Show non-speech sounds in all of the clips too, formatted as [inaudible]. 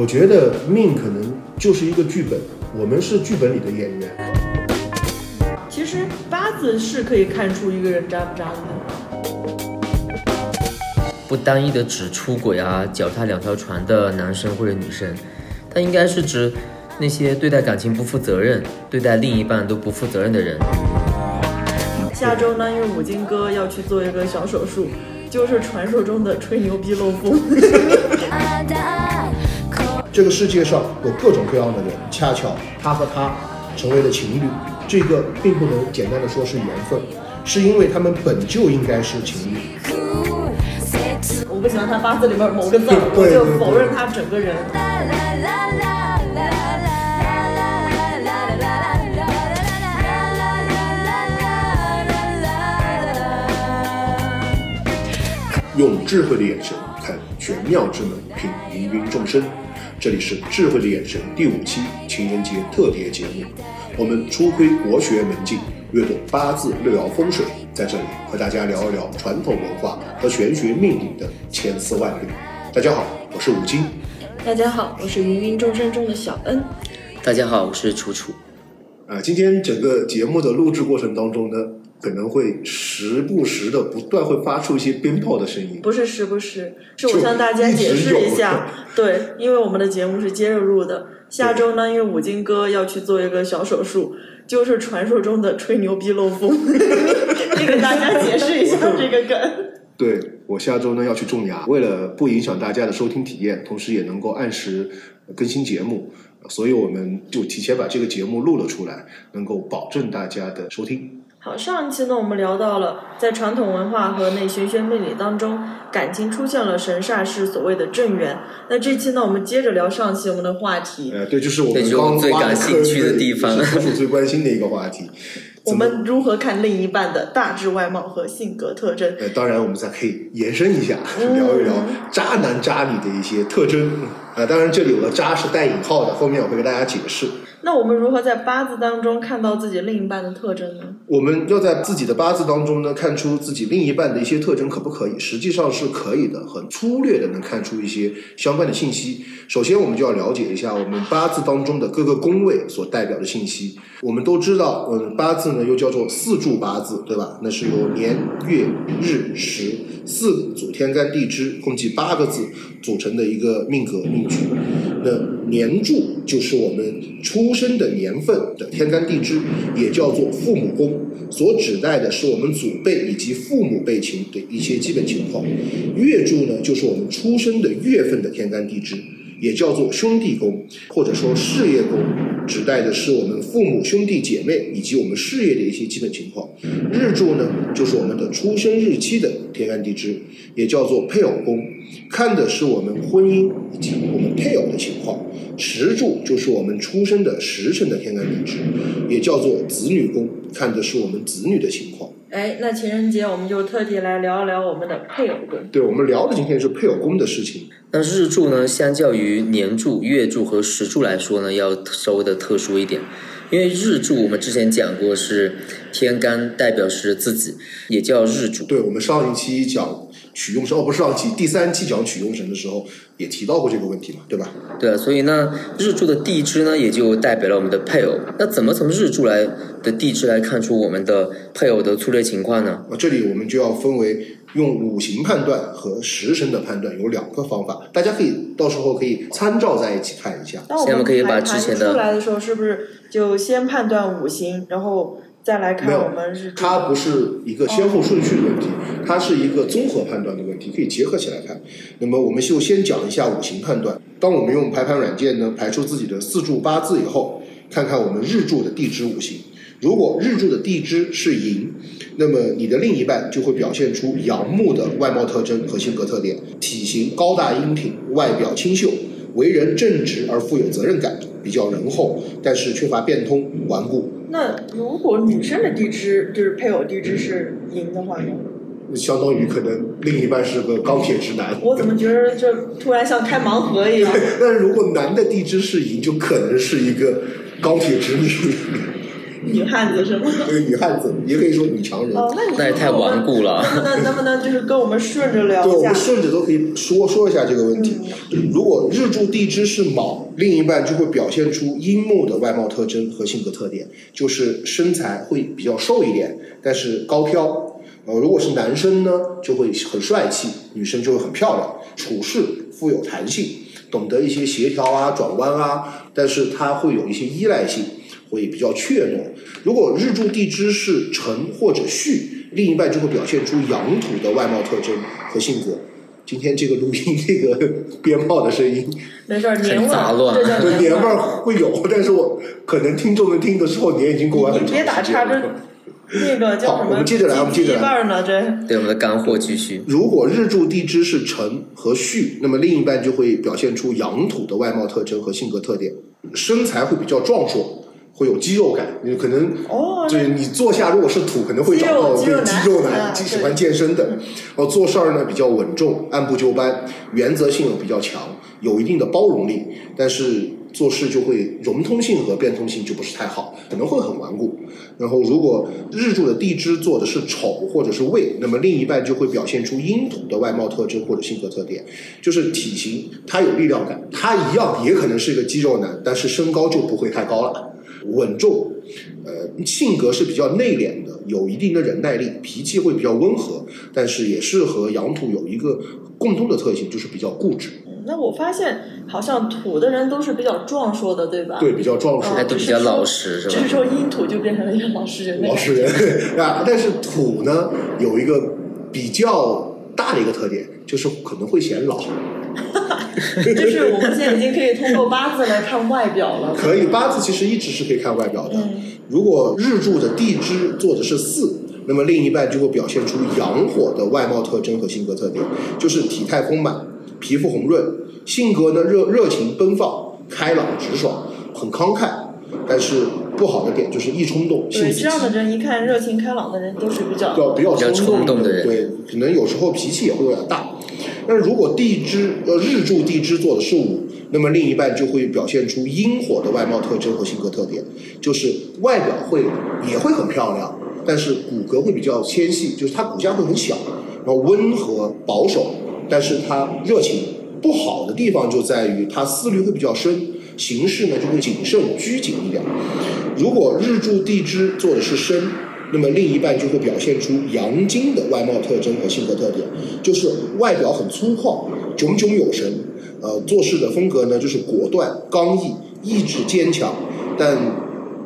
我觉得命可能就是一个剧本，我们是剧本里的演员。其实八字是可以看出一个人渣不渣的。不单一的指出轨啊、脚踏两条船的男生或者女生，它应该是指那些对待感情不负责任、对待另一半都不负责任的人。下周呢，因为五金哥要去做一个小手术，就是传说中的吹牛逼漏风。[laughs] 这个世界上有各种各样的人，恰巧他和他成为了情侣，这个并不能简单的说是缘分，是因为他们本就应该是情侣。我不喜欢他八字里面某个字，我对对对就否认他整个人。用智慧的眼神看玄妙之门，品芸芸众生。这里是智慧的眼神第五期情人节特别节目，我们初窥国学门径，阅懂八字六爻风水，在这里和大家聊一聊传统文化和玄学命理的千丝万缕。大家好，我是武金。大家好，我是芸芸众生中的小恩。大家好，我是楚楚。啊，今天整个节目的录制过程当中呢，可能会时不时的不断会发出一些鞭炮的声音。不是时不时，是我向大家解释一下，对，因为我们的节目是接着录的。下周呢，因为五金哥要去做一个小手术，就是传说中的吹牛逼漏风，[laughs] 你给大家解释一下这个梗。对我下周呢要去种牙，为了不影响大家的收听体验，同时也能够按时更新节目，所以我们就提前把这个节目录了出来，能够保证大家的收听。好，上一期呢，我们聊到了在传统文化和内玄学命理当中，感情出现了神煞是所谓的正缘。那这期呢，我们接着聊上期我们的话题，呃，对，就是我们最感兴趣的地方最关心的一个话题。[laughs] 我们如何看另一半的大致外貌和性格特征？呃，当然我们再可以延伸一下，聊一聊渣男渣女的一些特征。啊、当然这里有个“渣”是带引号的，后面我会给大家解释。那我们如何在八字当中看到自己另一半的特征呢？我们要在自己的八字当中呢，看出自己另一半的一些特征，可不可以？实际上是可以的，很粗略的能看出一些相关的信息。首先，我们就要了解一下我们八字当中的各个宫位所代表的信息。我们都知道，嗯，八字呢又叫做四柱八字，对吧？那是由年、月、日、时四组天干地支，共计八个字组成的一个命格命局。那年柱就是我们初出生的年份的天干地支，也叫做父母宫，所指代的是我们祖辈以及父母辈情的一些基本情况。月柱呢，就是我们出生的月份的天干地支。也叫做兄弟宫，或者说事业宫，指代的是我们父母、兄弟姐妹以及我们事业的一些基本情况。日柱呢，就是我们的出生日期的天干地支，也叫做配偶宫，看的是我们婚姻以及我们配偶的情况。时柱就是我们出生的时辰的天干地支，也叫做子女宫，看的是我们子女的情况。哎，那情人节我们就特地来聊一聊我们的配偶宫。对，我们聊的今天是配偶宫的事情。那日柱呢，相较于年柱、月柱和时柱来说呢，要稍微的特殊一点。因为日柱我们之前讲过是天干代表是自己，也叫日柱。对，我们上一期讲取用神，哦，不是上期，第三期讲取用神的时候也提到过这个问题嘛，对吧？对啊，所以呢，日柱的地支呢，也就代表了我们的配偶。那怎么从日柱来的地支来看出我们的配偶的粗略情况呢？啊，这里我们就要分为用五行判断和时辰的判断有两个方法，大家可以到时候可以参照在一起看一下。那我们可以把之前的出来的时候，是不是就先判断五行，然后再来看我们日柱？它不是一个先后顺序的问题，它是一个综合判断的问题，可以结合起来看。那么我们就先讲一下五行判断。当我们用排盘软件呢排出自己的四柱八字以后，看看我们日柱的地支五行。如果日柱的地支是寅，那么你的另一半就会表现出阳木的外貌特征和性格特点，体型高大英挺，外表清秀，为人正直而富有责任感，比较仁厚，但是缺乏变通、顽固。那如果女生的地支就是配偶地支是寅的话呢？相当于可能另一半是个钢铁直男。我怎么觉得这突然像开盲盒一样？[laughs] 但是如果男的地支是寅，就可能是一个钢铁直女。女汉子是吗？这个女汉子，也可以说女强人。哦，那你那也太顽固了。那能不能就是跟我们顺着聊一下对，我们？顺着都可以说说一下这个问题。[clears throat] 如果日柱地支是卯，另一半就会表现出阴木的外貌特征和性格特点，就是身材会比较瘦一点，但是高挑。呃，如果是男生呢，就会很帅气，女生就会很漂亮，处事富有弹性，懂得一些协调啊、转弯啊，但是他会有一些依赖性，会比较怯懦。如果日柱地支是辰或者戌，另一半就会表现出阳土的外貌特征和性格。今天这个录音，这个鞭炮的声音，[laughs] 没事儿，年味儿，杂乱这叫对 [laughs] 年味味儿会有，但是我可能听众们听的时候，年已经过完很长你别打岔，时间了这 [laughs] 那个叫什么？好我们接着来我们接着来一半呢？这对，我们的干货继续。如果日柱地支是辰和戌，那么另一半就会表现出阳土的外貌特征和性格特点，身材会比较壮硕，会有肌肉感。你可能哦，对你坐下，如果是土，可能会找到肌肉对肌肉男 [laughs] 喜欢健身的。然后做事儿呢比较稳重，按部就班，原则性又比较强，有一定的包容力，但是做事就会融通性和变通性就不是太好，可能会很顽固。然后如果日柱的地支做的是丑或者是未，那么另一半就会表现出阴土的外貌特征或者性格特点，就是体型他有力量感，他一样也可能是一个肌肉男，但是身高就不会太高了。稳重，呃，性格是比较内敛的，有一定的忍耐力，脾气会比较温和，但是也是和羊土有一个共通的特性，就是比较固执，那我发现好像土的人都是比较壮硕的，对吧？对，比较壮硕哦，还都比较老实，是吧？只是说阴土就变成了一个老实人老实人 [laughs] 啊。但是土呢，有一个比较大的一个特点，就是可能会显老。[laughs] 就是我们现在已经可以通过八字来看外表了。可以，八字其实一直是可以看外表的。嗯如果日柱的地支做的是巳，那么另一半就会表现出阳火的外貌特征和性格特点，就是体态丰满、皮肤红润，性格呢热热情奔放、开朗直爽，很慷慨。但是不好的点就是易冲动、性对，子这样的，人一看热情开朗的人都是比较比较比较比较冲动的人对，可能有时候脾气也会有点大。但是如果地支呃日柱地支做的是午，那么另一半就会表现出阴火的外貌特征和性格特点，就是外表会也会很漂亮，但是骨骼会比较纤细，就是他骨架会很小，然后温和保守，但是他热情。不好的地方就在于他思虑会比较深，行事呢就会谨慎拘谨一点。如果日柱地支做的是申，那么另一半就会表现出阳金的外貌特征和性格特点，就是外表很粗犷、炯炯有神，呃，做事的风格呢就是果断、刚毅、意志坚强，但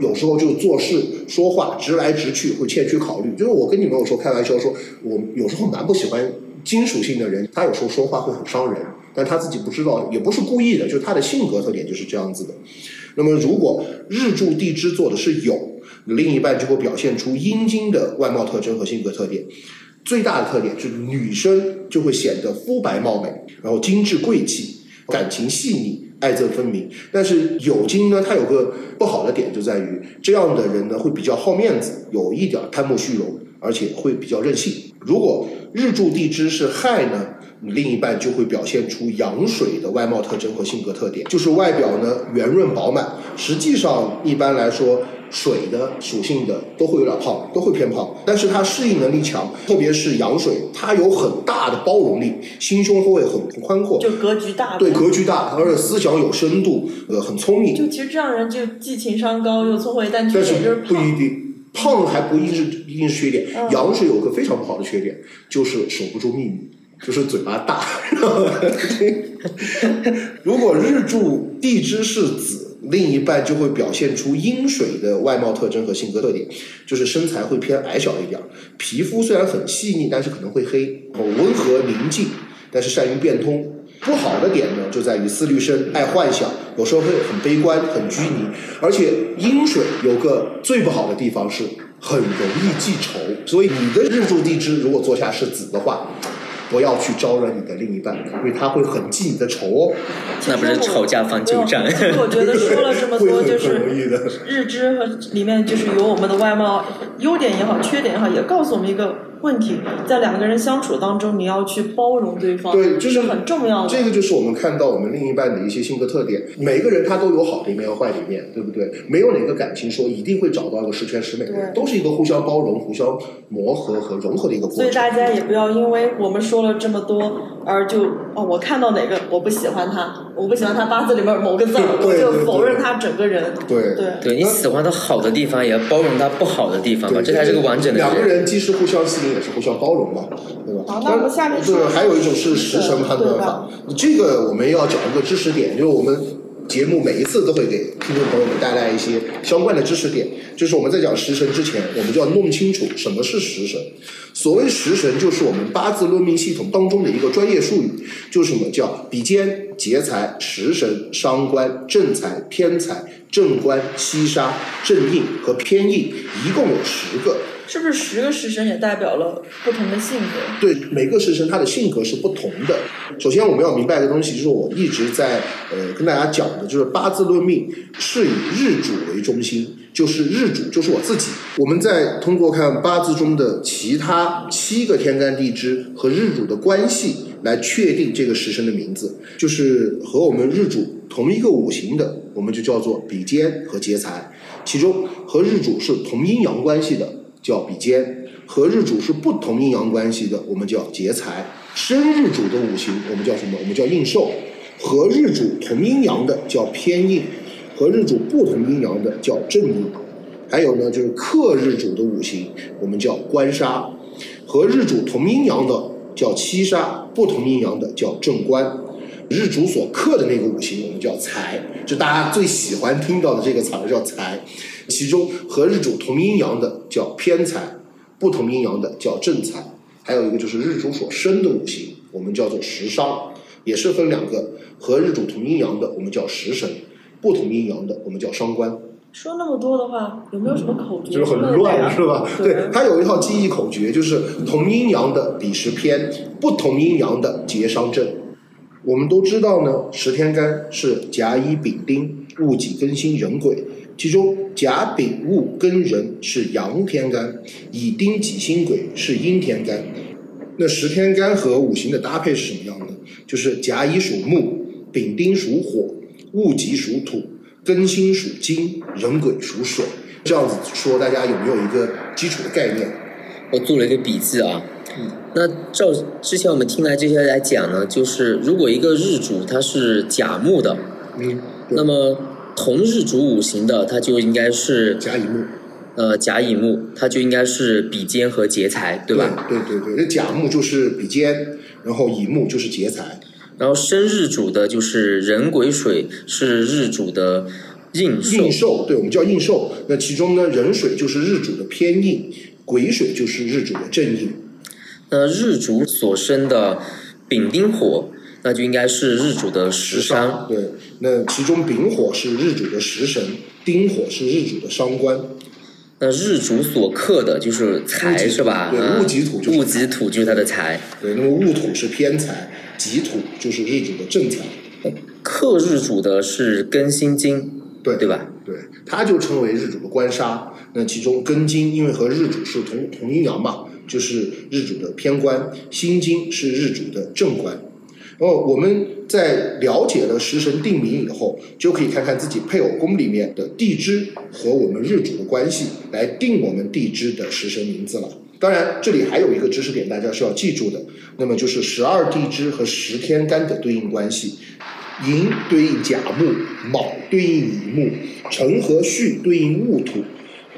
有时候就做事说话直来直去，会欠缺考虑。就是我跟你们有时候开玩笑说，我有时候蛮不喜欢金属性的人，他有时候说话会很伤人，但他自己不知道，也不是故意的，就是他的性格特点就是这样子的。那么如果日柱地支做的是酉，另一半就会表现出阴茎的外貌特征和性格特点。最大的特点就是女生就会显得肤白貌美，然后精致贵气，感情细腻，爱憎分明。但是酉金呢，它有个不好的点就在于，这样的人呢会比较好面子，有一点贪慕虚荣，而且会比较任性。如果日柱地支是亥呢，另一半就会表现出阳水的外貌特征和性格特点，就是外表呢圆润饱满，实际上一般来说。水的属性的都会有点胖，都会偏胖，但是它适应能力强，特别是羊水，它有很大的包容力，心胸会很很宽阔，就格局大。对格局大，而且思想有深度，呃，很聪明。就其实这样人就既情商高又聪慧，但缺但是点就是不。一定，胖还不一定是一定是缺点。嗯阳水有个非常不好的缺点，就是守不住秘密，就是嘴巴大。[laughs] [laughs] 如果日柱地支是子，另一半就会表现出阴水的外貌特征和性格特点，就是身材会偏矮小一点，皮肤虽然很细腻，但是可能会黑，然后温和宁静，但是善于变通。不好的点呢，就在于思虑深，爱幻想，有时候会很悲观、很拘泥，而且阴水有个最不好的地方是很容易记仇，所以你的日柱地支如果坐下是子的话，不要去招惹你的另一半，因为他会很记你的仇哦，那不是吵架翻旧账其实 [laughs] 我觉得说了这么多，就很容易是。日知和里面就是有我们的外貌优点也好，缺点也好，也告诉我们一个问题，在两个人相处当中，你要去包容对方，对，就是很重要的。这个就是我们看到我们另一半的一些性格特点。每个人他都有好的一面和坏的一面，对不对？没有哪个感情说一定会找到一个十全十美的人，都是一个互相包容、互相磨合和融合的一个过程。所以大家也不要因为我们说了这么多，而就哦，我看到哪个我不喜欢他，我不喜欢他八字里面某个字，我就否认他整个人。对对对你喜欢他好的地方，也要包容他不好的地方吧，这才是个完整的两个人既是互相吸引，也是互相包容嘛，对吧？好那我们下面说对，还有一种是时辰判断法，这个我们要讲一个知识点，就是我们节目每一次都会给听众朋友们带来一些相关的知识点。就是我们在讲时辰之前，我们就要弄清楚什么是时辰。所谓时辰，就是我们八字论命系统当中的一个专业术语，就是什么叫比肩、劫财、食神、伤官、正财、偏财、正官、七杀、正印和偏印，一共有十个。是不是十个时辰也代表了不同的性格？对每个时辰，他的性格是不同的。首先，我们要明白一个东西，就是我一直在呃跟大家讲的，就是八字论命是以日主为中心，就是日主就是我自己。我们在通过看八字中的其他七个天干地支和日主的关系，来确定这个时辰的名字，就是和我们日主同一个五行的，我们就叫做比肩和劫财。其中和日主是同阴阳关系的，叫比肩。和日主是不同阴阳关系的，我们叫劫财；生日主的五行，我们叫什么？我们叫应寿。和日主同阴阳的叫偏印，和日主不同阴阳的叫正印。还有呢，就是克日主的五行，我们叫官杀；和日主同阴阳的叫七杀，不同阴阳的叫正官。日主所克的那个五行，我们叫财，就大家最喜欢听到的这个词儿叫财。其中和日主同阴阳的叫偏财，不同阴阳的叫正财。还有一个就是日主所生的五行，我们叫做食伤，也是分两个，和日主同阴阳的我们叫食神，不同阴阳的我们叫伤官。说那么多的话，有没有什么口诀？就是很乱，是吧？对对，它有一套记忆口诀，就是同阴阳的比时偏，不同阴阳的劫伤正。我们都知道呢，十天干是甲乙丙丁戊己庚辛壬癸，其中甲丙戊庚壬是阳天干，乙丁己辛癸是阴天干。那十天干和五行的搭配是什么样的？就是甲乙属木，丙丁属火，戊己属土，庚辛属金，壬癸属水。这样子说，大家有没有一个基础的概念？我做了一个笔记啊。嗯那照之前我们听来这些来讲呢，就是如果一个日主他是甲木的，嗯，那么同日主五行的，它就应该是甲乙木，呃甲乙木，它就应该是比肩和劫财，对吧？对对对，那甲木就是比肩，然后乙木就是劫财。然后生日主的就是壬癸水，是日主的应寿应。寿，对我们叫应寿。那其中呢，壬水就是日主的偏印，癸水就是日主的正印。那日主所生的丙丁火，那就应该是日主的食伤。对，那其中丙火是日主的食神，丁火是日主的伤官。那日主所克的就是财是吧？对嗯戊己土就是戊己土就是他的财。对，那么戊土是偏财，己土就是日主的正财。克日主的是庚辛金，对对吧？对，它就称为日主的官杀。那其中庚金因为和日主是同同阴阳嘛，就是日主的偏官；辛金是日主的正官。哦我们在了解了食神定名以后，就可以看看自己配偶宫里面的地支和我们日主的关系，来定我们地支的食神名字了。当然，这里还有一个知识点，大家是要记住的，那么就是十二地支和十天干的对应关系。寅对应甲木，卯对应乙木，辰和戌对应戊土，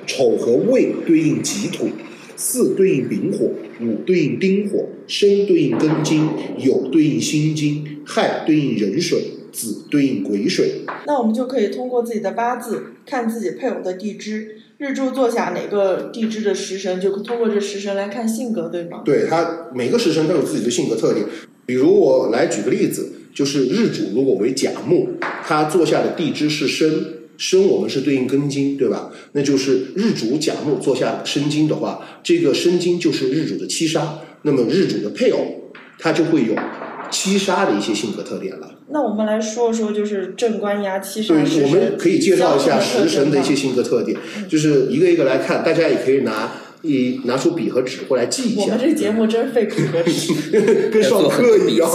丑和未对应己土，巳对应丙火，五对应丁火，申对应庚金，酉对应辛金，亥对应壬水，子对应癸水。那我们就可以通过自己的八字看自己配偶的地支，日柱坐下哪个地支的食神，就通过这食神来看性格，对吗？对它每个食神都有自己的性格特点。比如我来举个例子，就是日主如果为甲木，它坐下的地支是申，申我们是对应庚金，对吧？那就是日主甲木坐下申金的话，这个申金就是日主的七杀，那么日主的配偶他就会有七杀的一些性格特点了。那我们来说说，就是正官呀、七杀对，我们可以介绍一下食神的一些性格特点，就是一个一个来看，大家也可以拿你拿出笔和纸过来记一下我们。这节目真费笔和纸。[laughs] 跟上课一样。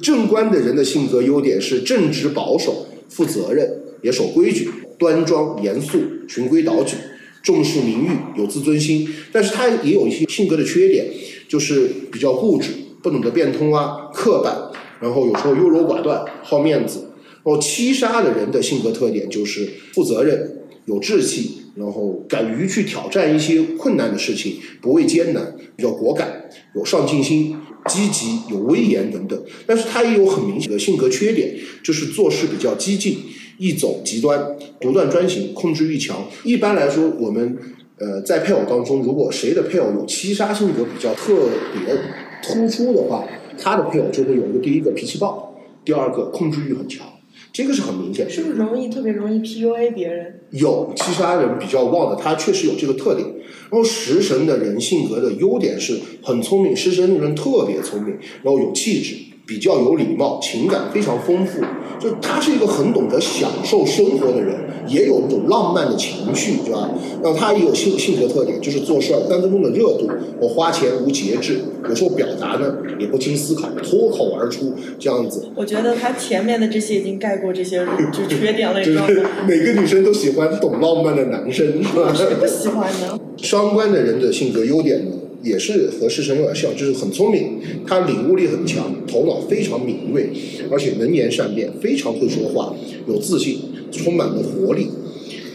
正官的人的性格优点是正直保守、负责任，也守规矩、端庄严肃、循规蹈矩，重视名誉，有自尊心。但是他也有一些性格的缺点，就是比较固执，不懂得变通啊，刻板，然后有时候优柔寡断，好面子。然后七杀的人的性格特点就是负责任、有志气，然后敢于去挑战一些困难的事情，不畏艰难，比较果敢，有上进心，积极，有威严等等。但是他也有很明显的性格缺点，就是做事比较激进，易走极端，独断专行，控制欲强。一般来说，我们呃在配偶当中，如果谁的配偶有七杀性格比较特别突出的话，他的配偶就会有一个第一个脾气暴，第二个控制欲很强。这个是很明显，是不是容易特别容易 PUA 别人？有七杀人比较旺的，他确实有这个特点。然后食神的人性格的优点是很聪明，食神的人特别聪明，然后有气质，比较有礼貌，情感非常丰富。就他是一个很懂得享受生活的人，也有那种浪漫的情绪，对吧？然后他也有性性格特点，就是做事儿三分钟的热度，我花钱无节制，有时候表达呢也不经思考，脱口而出这样子。我觉得他前面的这些已经盖过这些就缺点了，你就是知道吗？[laughs] 每个女生都喜欢懂浪漫的男生，是吧？谁不喜欢呢？[laughs] 双关的人的性格优点呢，也是和世神有点像，就是很聪明，他领悟力很强，头脑非常敏锐，而且能言善辩，非常会说话，有自信，充满了活力。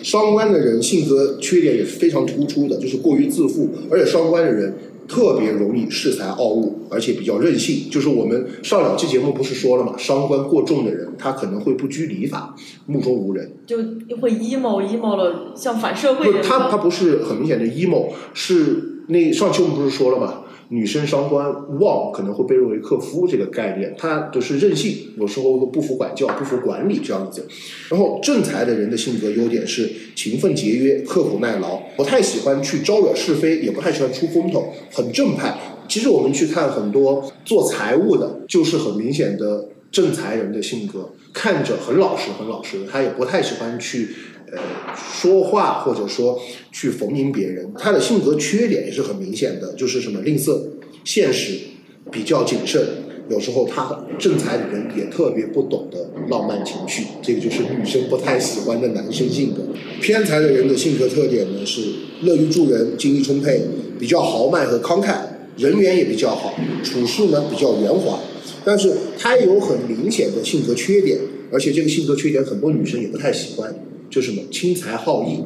伤官的人性格缺点也是非常突出的，就是过于自负，而且伤官的人特别容易恃才傲物，而且比较任性。就是我们上两期节目不是说了嘛，伤官过重的人，他可能会不拘礼法，目中无人。就会 emo emo 了，像反社会不，他他不是很明显的 emo，是那上期我们不是说了嘛，女生伤官旺可能会被认为克夫这个概念，他就是任性，有时候不服管教、不服管理这样子。然后正财的人的性格优点是勤奋节约、刻苦耐劳，不太喜欢去招惹是非，也不太喜欢出风头，很正派。其实我们去看很多做财务的，就是很明显的正财人的性格，看着很老实，很老实，他也不太喜欢去呃说话或者说去逢迎别人。他的性格缺点也是很明显的，就是什么吝啬、现实、比较谨慎。有时候他正财的人也特别不懂得浪漫情绪，这个就是女生不太喜欢的男生性格。偏财的人的性格特点呢是乐于助人、精力充沛、比较豪迈和慷慨，人缘也比较好，处事呢比较圆滑。但是他有很明显的性格缺点，而且这个性格缺点很多女生也不太喜欢，就是什么轻财好义，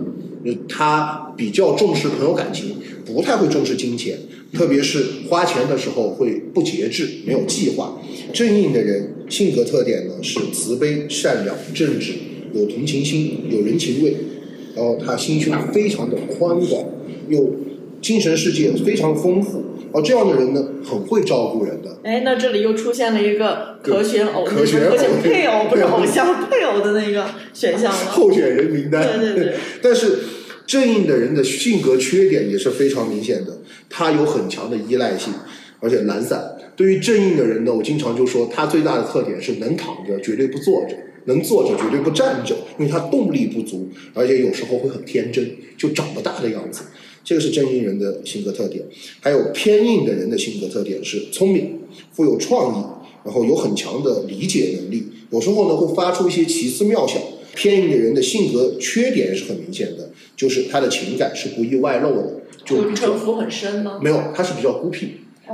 他比较重视朋友感情，不太会重视金钱，特别是花钱的时候会不节制，没有计划。正印的人性格特点呢是慈悲、善良、正直，有同情心，有人情味，然后他心胸非常的宽广，又精神世界非常丰富。而这样的人呢，很会照顾人的，哎，那这里又出现了一个可选偶，可选可选配偶，不是偶像配偶的那个选项了。[laughs] 候选人名单。对对对。[laughs] 但是正印的人的性格缺点也是非常明显的，他有很强的依赖性，而且懒散。对于正印的人呢，我经常就说他最大的特点是能躺着绝对不坐着，能坐着绝对不站着，因为他动力不足，而且有时候会很天真，就长不大的样子。这个是正印人的性格特点。还有偏印的人的性格特点是聪明、富有创意，然后有很强的理解能力，有时候呢会发出一些奇思妙想。偏印的人的性格缺点是很明显的，就是他的情感是不易外露的，就就比较城府很深吗？没有，他是比较孤僻，哦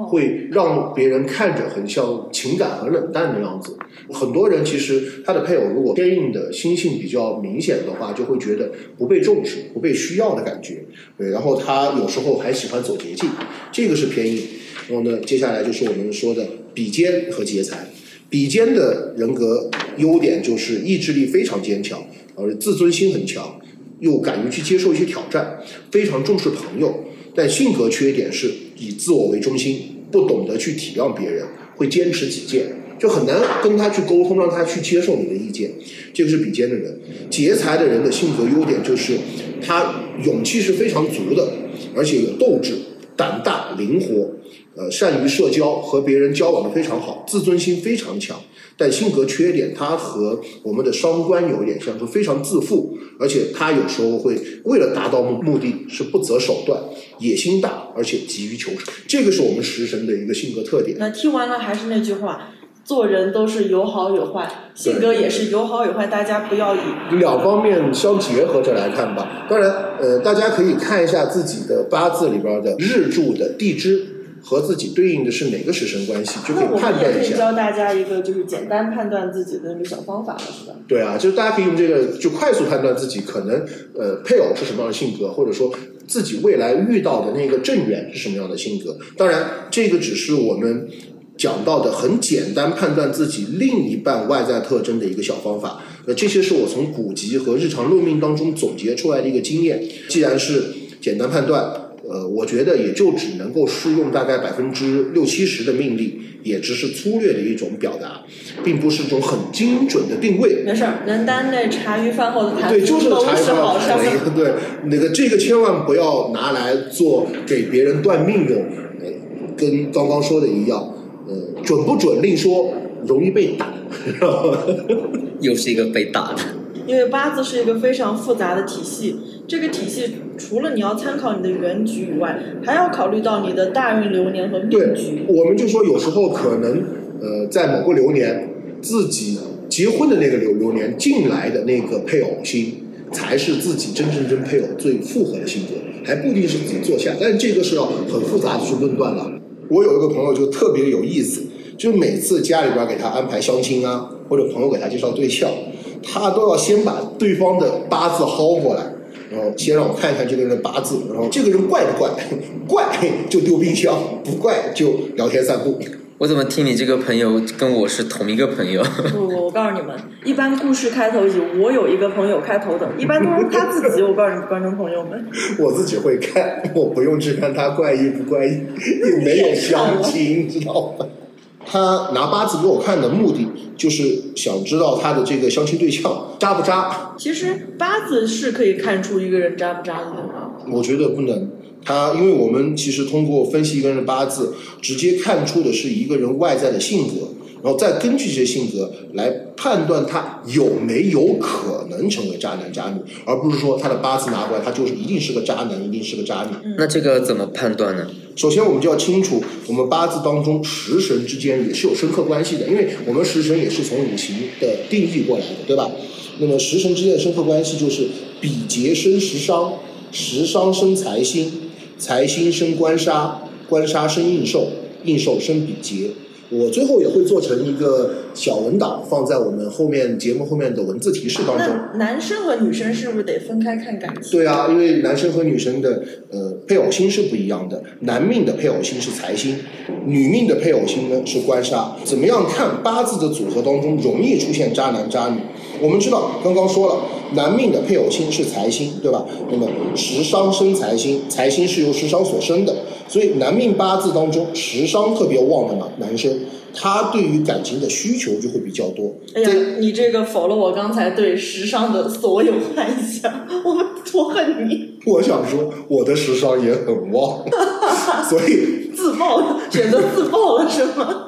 会让别人看着很像情感很冷淡的样子。很多人其实他的配偶如果偏硬的心性比较明显的话，就会觉得不被重视、不被需要的感觉。对，然后他有时候还喜欢走捷径，这个是偏硬。然后呢，接下来就是我们说的比肩和劫财。比肩的人格优点就是意志力非常坚强，而自尊心很强，又敢于去接受一些挑战，非常重视朋友。但性格缺点是以自我为中心，不懂得去体谅别人，会坚持己见，就很难跟他去沟通，让他去接受你的意见。这个是比肩的人。劫财的人的性格优点就是他勇气是非常足的，而且有斗志，胆大灵活，呃，善于社交，和别人交往的非常好，自尊心非常强。但性格缺点他和我们的伤官有一点像，就非常自负，而且他有时候会为了达到目目的是不择手段，野心大，而且急于求成，这个是我们食神的一个性格特点。那听完了还是那句话，做人都是有好有坏，性格也是有好有坏，大家不要以两方面相结合着来看吧。当然，呃，大家可以看一下自己的八字里边的日柱的地支和自己对应的是哪个食神关系，就可以判断一下。教大家一个就是简单判断自己的那个小方法了，是吧？对啊，就是大家可以用这个就快速判断自己可能呃配偶是什么样的性格，或者说自己未来遇到的那个正缘是什么样的性格。当然，这个只是我们讲到的很简单判断自己另一半外在特征的一个小方法。那，这些是我从古籍和日常论命当中总结出来的一个经验。既然是简单判断。呃，我觉得也就只能够适用大概百分之六七十的命令，也只是粗略的一种表达，并不是一种很精准的定位。没事儿，能单那茶余饭后的谈对，就是茶余饭后。对，那个这个千万不要拿来做给别人断命用，呃，跟刚刚说的一样，呃，准不准另说，容易被打？[laughs] 又是一个被打的。因为八字是一个非常复杂的体系，这个体系除了你要参考你的原局以外，还要考虑到你的大运流年和命局。，我们就说有时候可能，呃，在某个流年，自己结婚的那个流流年进来的那个配偶星，才是自己真正跟配偶最符合的星座，还不一定是自己坐下，但是这个是要很复杂的去论断了。我有一个朋友就特别有意思，就每次家里边给他安排相亲啊，或者朋友给他介绍对象，他都要先把对方的八字薅过来。然后先让我看一看这个人的八字，然后这个人怪不怪？[laughs] 怪就丢冰箱，不怪就聊天散步。[laughs] 我怎么听你这个朋友跟我是同一个朋友？不不，我告诉你们，一般故事开头以“我有一个朋友”开头的，一般都是他自己。我告诉你们，观众朋友们，[laughs] 我自己会看，我不用去看他怪异不怪异，也没有相亲，知道吗？他拿八字给我看的目的，就是想知道他的这个相亲对象渣不渣。其实八字是可以看出一个人渣不渣的，对吗？我觉得不能。他因为我们其实通过分析一个人的八字，直接看出的是一个人外在的性格，然后再根据这些性格来判断他有没有可能成为渣男渣女，而不是说他的八字拿过来，他就是一定是个渣男，一定是个渣女。那这个怎么判断呢？首先，我们就要清楚，我们八字当中食神之间也是有深刻关系的，因为我们食神也是从五行的定义过来的，对吧？那么食神之间的深刻关系就是比劫生食伤，食伤生财星，财星生官杀，官杀生印寿，印寿生比劫。我最后也会做成一个小文档，放在我们后面节目后面的文字提示当中。那男生和女生是不是得分开看感情？对啊，因为男生和女生的呃配偶星是不一样的，男命的配偶星是财星，女命的配偶星呢是官杀。怎么样看八字的组合当中容易出现渣男渣女？我们知道刚刚说了，男命的配偶星是财星，对吧？那么食伤生财星，财星是由食伤所生的，所以男命八字当中食伤特别旺的嘛，男生他对于感情的需求就会比较多。哎呀，你这个否了我刚才对食伤的所有幻想，我我恨你，我想说，我的食伤也很旺，[laughs] 所以 [laughs] 自爆选择自爆了是吗？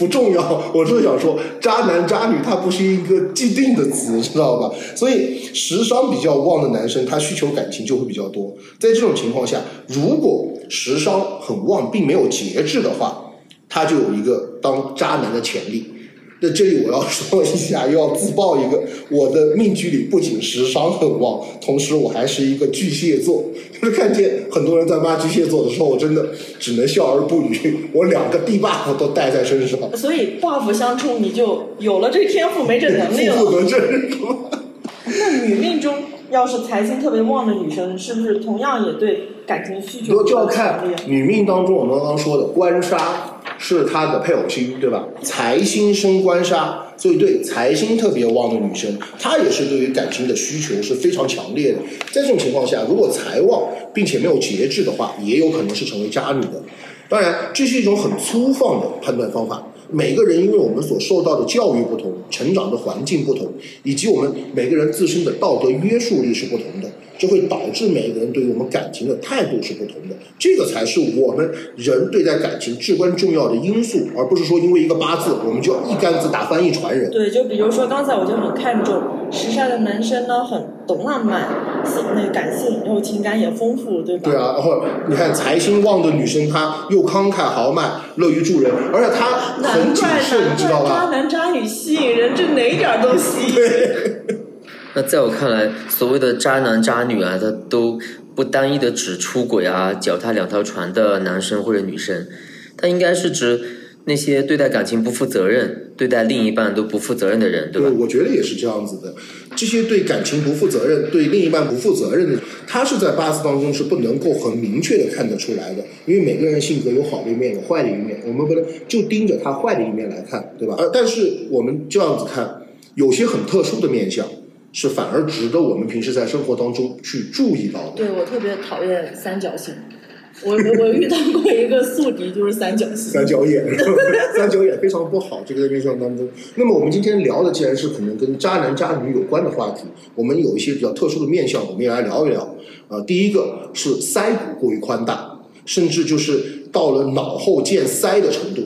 不重要。[laughs] 我是想说，渣男渣女它不是一个既定的词，[laughs] 知道吧？所以时商比较旺的男生，他需求感情就会比较多。在这种情况下，如果时商很旺，并没有节制的话，他就有一个当渣男的潜力。那这里我要说一下，又要自曝一个，我的命局里不仅时伤很旺，同时我还是一个巨蟹座。[laughs] 就是看见很多人在骂巨蟹座的时候，我真的只能笑而不语。我两个地 buff 都带在身上，所以 buff 相冲，你就有了这天赋，没这能力了。[laughs] 得正。那女命中要是财星特别旺的女生，是不是同样也对感情需求就就要看？女命当中，我们刚刚说的官杀是她的配偶星，对吧？财星生官杀，所以对财星特别旺的女生，她也是对于感情的需求是非常强烈的。在这种情况下，如果财旺并且没有节制的话，也有可能是成为渣女的。当然，这是一种很粗放的判断方法。每个人因为我们所受到的教育不同，成长的环境不同，以及我们每个人自身的道德约束力是不同的，这会导致每个人对于我们感情的态度是不同的。这个才是我们人对待感情至关重要的因素，而不是说因为一个八字我们就要一竿子打翻一船人。对，就比如说刚才我就很看重时尚的男生呢，很懂浪漫，性那个感性，然后情感也丰富，对吧？对啊，然后你看财星旺的女生，她又慷慨豪迈，乐于助人，而且她很谨慎，你知道吧？渣男渣女吸引人，这哪点儿都吸引。那在我看来，所谓的渣男渣女啊，他都不单一的指出轨啊、脚踏两条船的男生或者女生，他应该是指那些对待感情不负责任、对待另一半都不负责任的人，对吧？我觉得也是这样子的。这些对感情不负责任、对另一半不负责任的，他是在八字当中是不能够很明确的看得出来的，因为每个人性格有好的一面，有坏的一面，我们不能就盯着他坏的一面来看，对吧？呃，但是我们这样子看，有些很特殊的面相，是反而值得我们平时在生活当中去注意到的。对我特别讨厌三角形，我我我遇到过一个宿敌就是三角形。三角眼，[laughs] 三角眼非常不好，这个在面相当中。那么我们今天聊的既然是可能跟渣男渣女有关的话题，我们有一些比较特殊的面相，我们也来聊一聊。呃，第一个是腮骨过于宽大，甚至就是到了脑后见腮的程度。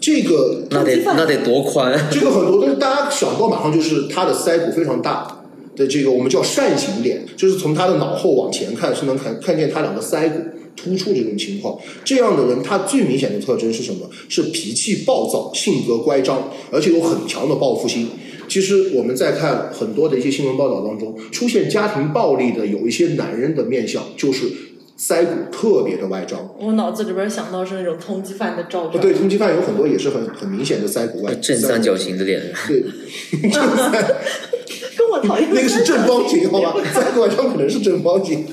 这个那得那得多宽？[laughs] 这个很多东西大家想到马上就是他的腮骨非常大的这个我们叫扇形脸，就是从他的脑后往前看是能看看见他两个腮骨突出这种情况。这样的人他最明显的特征是什么？是脾气暴躁、性格乖张，而且有很强的报复心。其实我们在看很多的一些新闻报道当中，出现家庭暴力的有一些男人的面相就是腮骨特别的外张。我脑子里边想到是那种通缉犯的照片。对，通缉犯有很多也是很很明显的腮骨外正三角形的脸，对，正三跟我讨厌 [laughs] 那个是正方形，好吧？腮骨外张可能是正方形。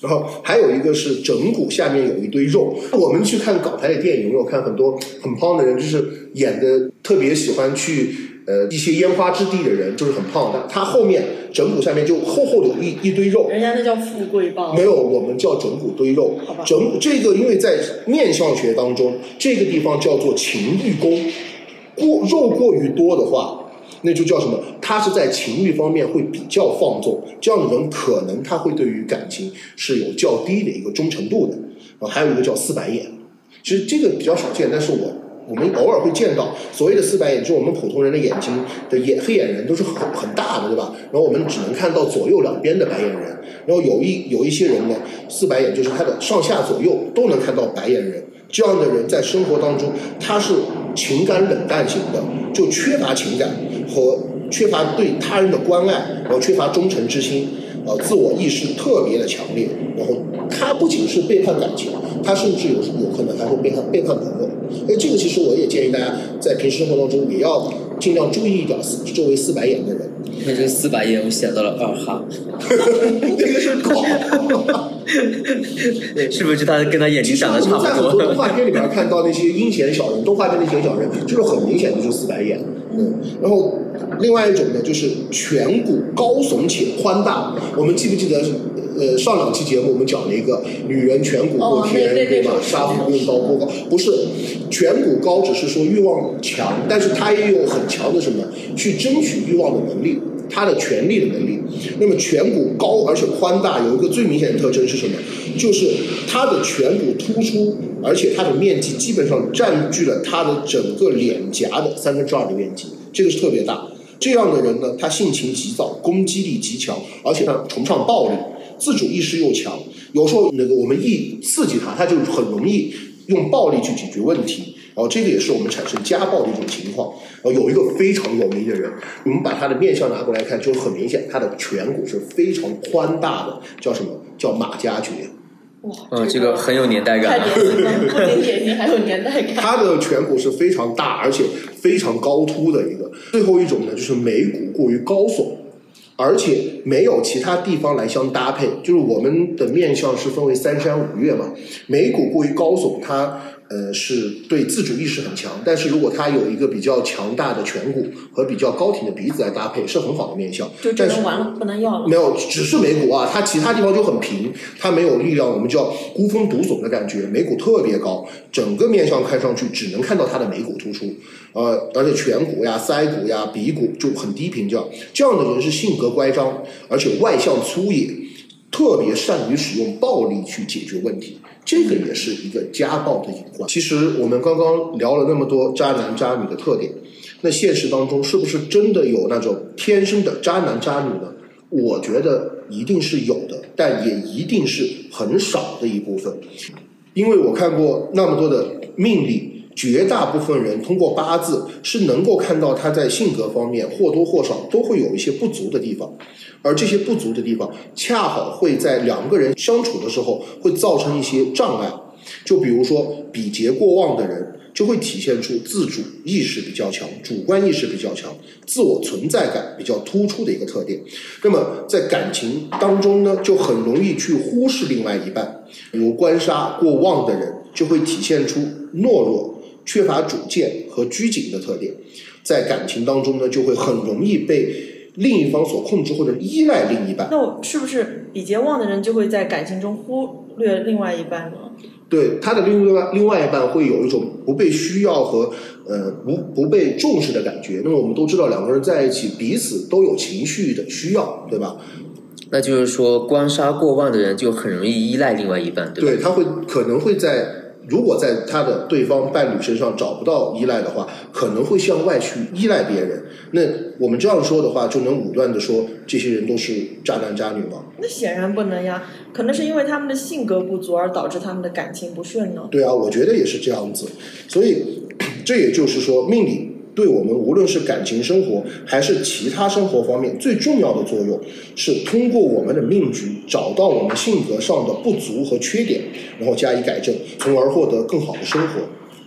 然后还有一个是枕骨下面有一堆肉。我们去看港台的电影，有没有看很多很胖的人，就是演的特别喜欢去呃一些烟花之地的人，就是很胖的，他后面枕骨下面就厚厚的有一一堆肉。人家那叫富贵包。没有，我们叫枕骨堆肉好吧。枕骨这个，因为在面相学当中，这个地方叫做情欲宫，过肉过于多的话，那就叫什么？他是在情欲方面会比较放纵，这样的人可能他会对于感情是有较低的一个忠诚度的。啊还有一个叫四白眼，其实这个比较少见，但是我我们偶尔会见到所谓的四白眼，就是我们普通人的眼睛的眼黑眼仁都是很很大的，对吧？然后我们只能看到左右两边的白眼仁，然后有一有一些人呢，四白眼就是他的上下左右都能看到白眼仁，这样的人在生活当中他是情感冷淡型的，就缺乏情感和缺乏对他人的关爱，然后缺乏忠诚之心，呃，自我意识特别的强烈，然后他不仅是背叛感情，他甚至有有可能还会背叛背叛朋友。所以这个其实我也建议大家在平时生活当中也要尽量注意一点四周围四白眼的人，那这个四白眼我想到了二哈，[laughs] 这个是狗。[laughs] 是不是就他跟他眼睛长得差们在很多？动画片里面看到那些阴险小人，动画片的阴险小人就是很明显的就是四白眼。嗯，然后另外一种呢，就是颧骨高耸且宽大。我们记不记得是呃上两期节目我们讲了一个女人颧骨过天，对吧杀夫用刀过高，不是颧骨高，只是说欲望强，但是她也有很强的什么去争取欲望的能力。他的权力的能力，那么颧骨高而且宽大，有一个最明显的特征是什么？就是他的颧骨突出，而且它的面积基本上占据了他的整个脸颊的三分之二的面积，这个是特别大。这样的人呢，他性情急躁，攻击力极强，而且他崇尚暴力，自主意识又强。有时候那个我们一刺激他，他就很容易用暴力去解决问题。然后这个也是我们产生家暴的一种情况。然后有一个非常有名的人，我们把他的面相拿过来看，就很明显，他的颧骨是非常宽大的，叫什么叫马加爵。哇，嗯，这个很有年代太感。不仅典型，还有年代感。他的颧骨是非常大，而且非常高凸的一个。最后一种呢，就是眉骨过于高耸，而且没有其他地方来相搭配。就是我们的面相是分为三山五岳嘛，眉骨过于高耸，它呃是对自主意识很强，但是如果他有一个比较强大的颧骨和比较高挺的鼻子来搭配，是很好的面相。就这但是能完了，不能要了。没有，只是眉骨啊，他其他地方就很平，他没有力量，我们叫孤峰独耸的感觉，眉骨特别高，整个面相看上去只能看到他的眉骨突出，呃，而且颧骨呀、腮骨呀、鼻骨就很低平，这样这样的人是性格乖张，而且外向粗野，特别善于使用暴力去解决问题，这个也是一个家暴的隐患。其实我们刚刚聊了那么多渣男渣女的特点，那现实当中是不是真的有那种天生的渣男渣女呢？我觉得一定是有的，但也一定是很少的一部分，因为我看过那么多的命理，绝大部分人通过八字是能够看到他在性格方面或多或少都会有一些不足的地方，而这些不足的地方恰好会在两个人相处的时候会造成一些障碍，就比如说比劫过旺的人。就会体现出自主意识比较强、主观意识比较强、自我存在感比较突出的一个特点。那么在感情当中呢，就很容易去忽视另外一半。比如官杀过旺的人，就会体现出懦弱、缺乏主见和拘谨的特点。在感情当中呢，就会很容易被另一方所控制或者依赖另一半。那我是不是比劫旺的人就会在感情中忽略另外一半呢？对他的另外另外一半会有一种不被需要和呃不不被重视的感觉。那么我们都知道，两个人在一起，彼此都有情绪的需要，对吧？那就是说，官杀过旺的人就很容易依赖另外一半，对吧？对，他会可能会在。如果在他的对方伴侣身上找不到依赖的话，可能会向外去依赖别人。那我们这样说的话，就能武断的说这些人都是渣男渣女吗？那显然不能呀，可能是因为他们的性格不足而导致他们的感情不顺呢。对啊，我觉得也是这样子。所以 [clears throat] 这也就是说，命理。对我们无论是感情生活还是其他生活方面，最重要的作用是通过我们的命局找到我们性格上的不足和缺点，然后加以改正，从而获得更好的生活。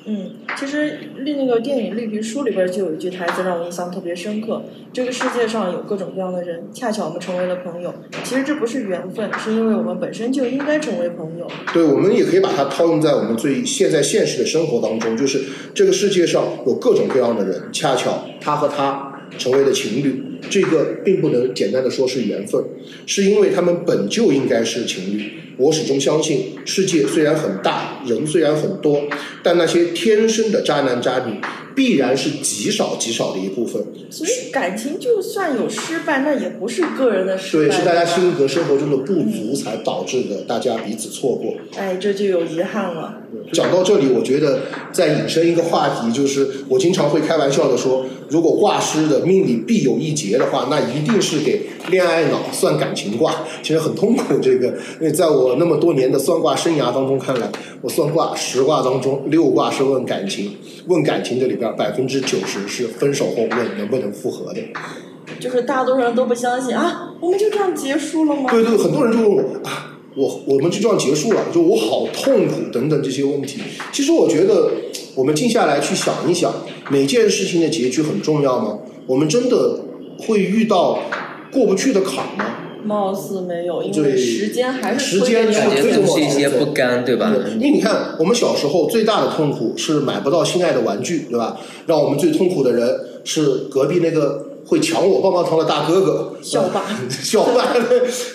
嗯，其实那个电影《绿皮书》里边就有一句台词让我印象特别深刻：这个世界上有各种各样的人，恰巧我们成为了朋友。其实这不是缘分，是因为我们本身就应该成为朋友。对，我们也可以把它套用在我们最现在现实的生活当中，就是这个世界上有各种各样的人，恰巧他和他成为了情侣。这个并不能简单的说是缘分，是因为他们本就应该是情侣。我始终相信，世界虽然很大，人虽然很多，但那些天生的渣男渣女。必然是极少极少的一部分，所以感情就算有失败，那也不是个人的失败，对，是大家性格生活中的不足才导致的，大家彼此错过。哎，这就有遗憾了。讲到这里，我觉得再引申一个话题，就是我经常会开玩笑的说，如果挂失的命里必有一劫的话，那一定是给恋爱脑算感情卦，其实很痛苦。这个，因为在我那么多年的算卦生涯当中看来，我算卦十卦当中六卦是问感情，问感情这里边。百分之九十是分手后问能不能复合的，就是大多数人都不相信啊，我们就这样结束了吗？对对，很多人就问我啊，我我们就这样结束了，就我好痛苦等等这些问题。其实我觉得，我们静下来去想一想，每件事情的结局很重要吗？我们真的会遇到过不去的坎吗？貌似没有，因为时间还是时间是推动一些不甘，对吧？因为你看，我们小时候最大的痛苦是买不到心爱的玩具，对吧？让我们最痛苦的人是隔壁那个会抢我棒棒糖的大哥哥，校霸。[laughs] 校霸。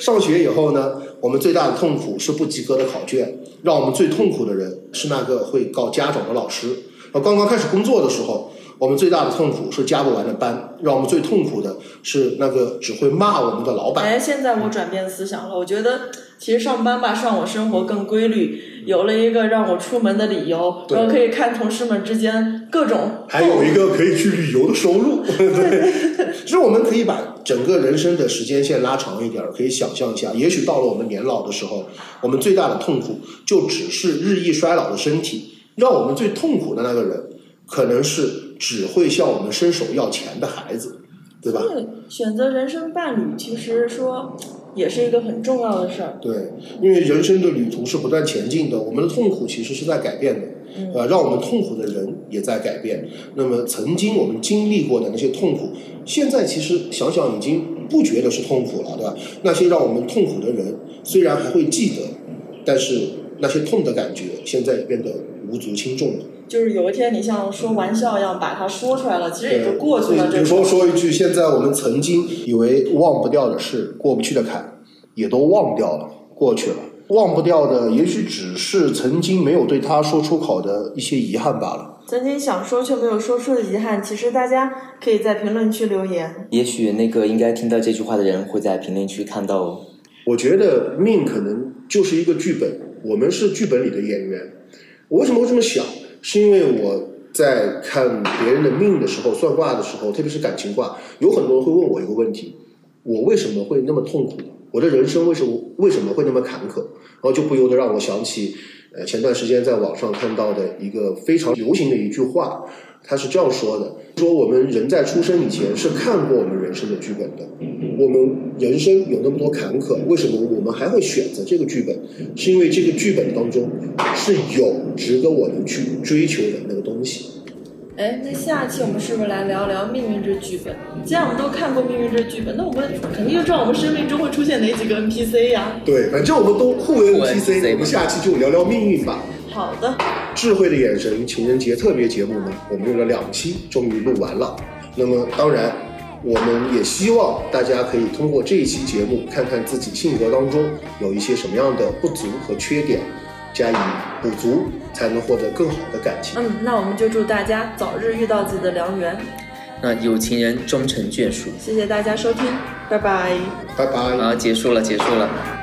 上学以后呢，我们最大的痛苦是不及格的考卷，让我们最痛苦的人是那个会告家长的老师。而刚刚开始工作的时候。我们最大的痛苦是加不完的班，让我们最痛苦的是那个只会骂我们的老板。哎，现在我转变思想了，我觉得其实上班吧，让我生活更规律，有了一个让我出门的理由，然后可以看同事们之间各种，还有一个可以去旅游的收入。[laughs] 对，其实我们可以把整个人生的时间线拉长一点，可以想象一下，也许到了我们年老的时候，我们最大的痛苦就只是日益衰老的身体，让我们最痛苦的那个人，可能是。只会向我们伸手要钱的孩子，对吧？对，选择人生伴侣，其实说也是一个很重要的事儿。对，因为人生的旅途是不断前进的，我们的痛苦其实是在改变的，呃，让我们痛苦的人也在改变。那么，曾经我们经历过的那些痛苦，现在其实想想已经不觉得是痛苦了，对吧？那些让我们痛苦的人，虽然还会记得，但是那些痛的感觉，现在也变得无足轻重了。就是有一天你像说玩笑一样把它说出来了，其实也就过去了。比如说说一句，现在我们曾经以为忘不掉的事、过不去的坎，也都忘掉了，过去了。忘不掉的，也许只是曾经没有对他说出口的一些遗憾罢了。曾经想说却没有说出的遗憾，其实大家可以在评论区留言。也许那个应该听到这句话的人会在评论区看到哦。我觉得命可能就是一个剧本，我们是剧本里的演员。我为什么会这么想？是因为我在看别人的命的时候，算卦的时候，特别是感情卦，有很多人会问我一个问题：我为什么会那么痛苦？我的人生为什么为什么会那么坎坷？然后就不由得让我想起，呃，前段时间在网上看到的一个非常流行的一句话，他是这样说的：说我们人在出生以前是看过我们人生的剧本的，我们人生有那么多坎坷，为什么我们还会选择这个剧本？是因为这个剧本当中是有值得我们去追求的那个东西。哎，那下期我们是不是来聊聊命运这剧本？既然我们都看过命运这剧本，那我们肯定就知道我们生命中会出现哪几个 NPC 呀？对，反正我们都互为互为 NPC，NPC 我们下期就聊聊命运吧。好的，智慧的眼神情人节特别节目呢，我们用了两期，终于录完了。那么当然，我们也希望大家可以通过这一期节目，看看自己性格当中有一些什么样的不足和缺点，加以补足，才能获得更好的感情。嗯，那我们就祝大家早日遇到自己的良缘。那有情人终成眷属。谢谢大家收听，拜拜。拜拜。好，结束了，结束了。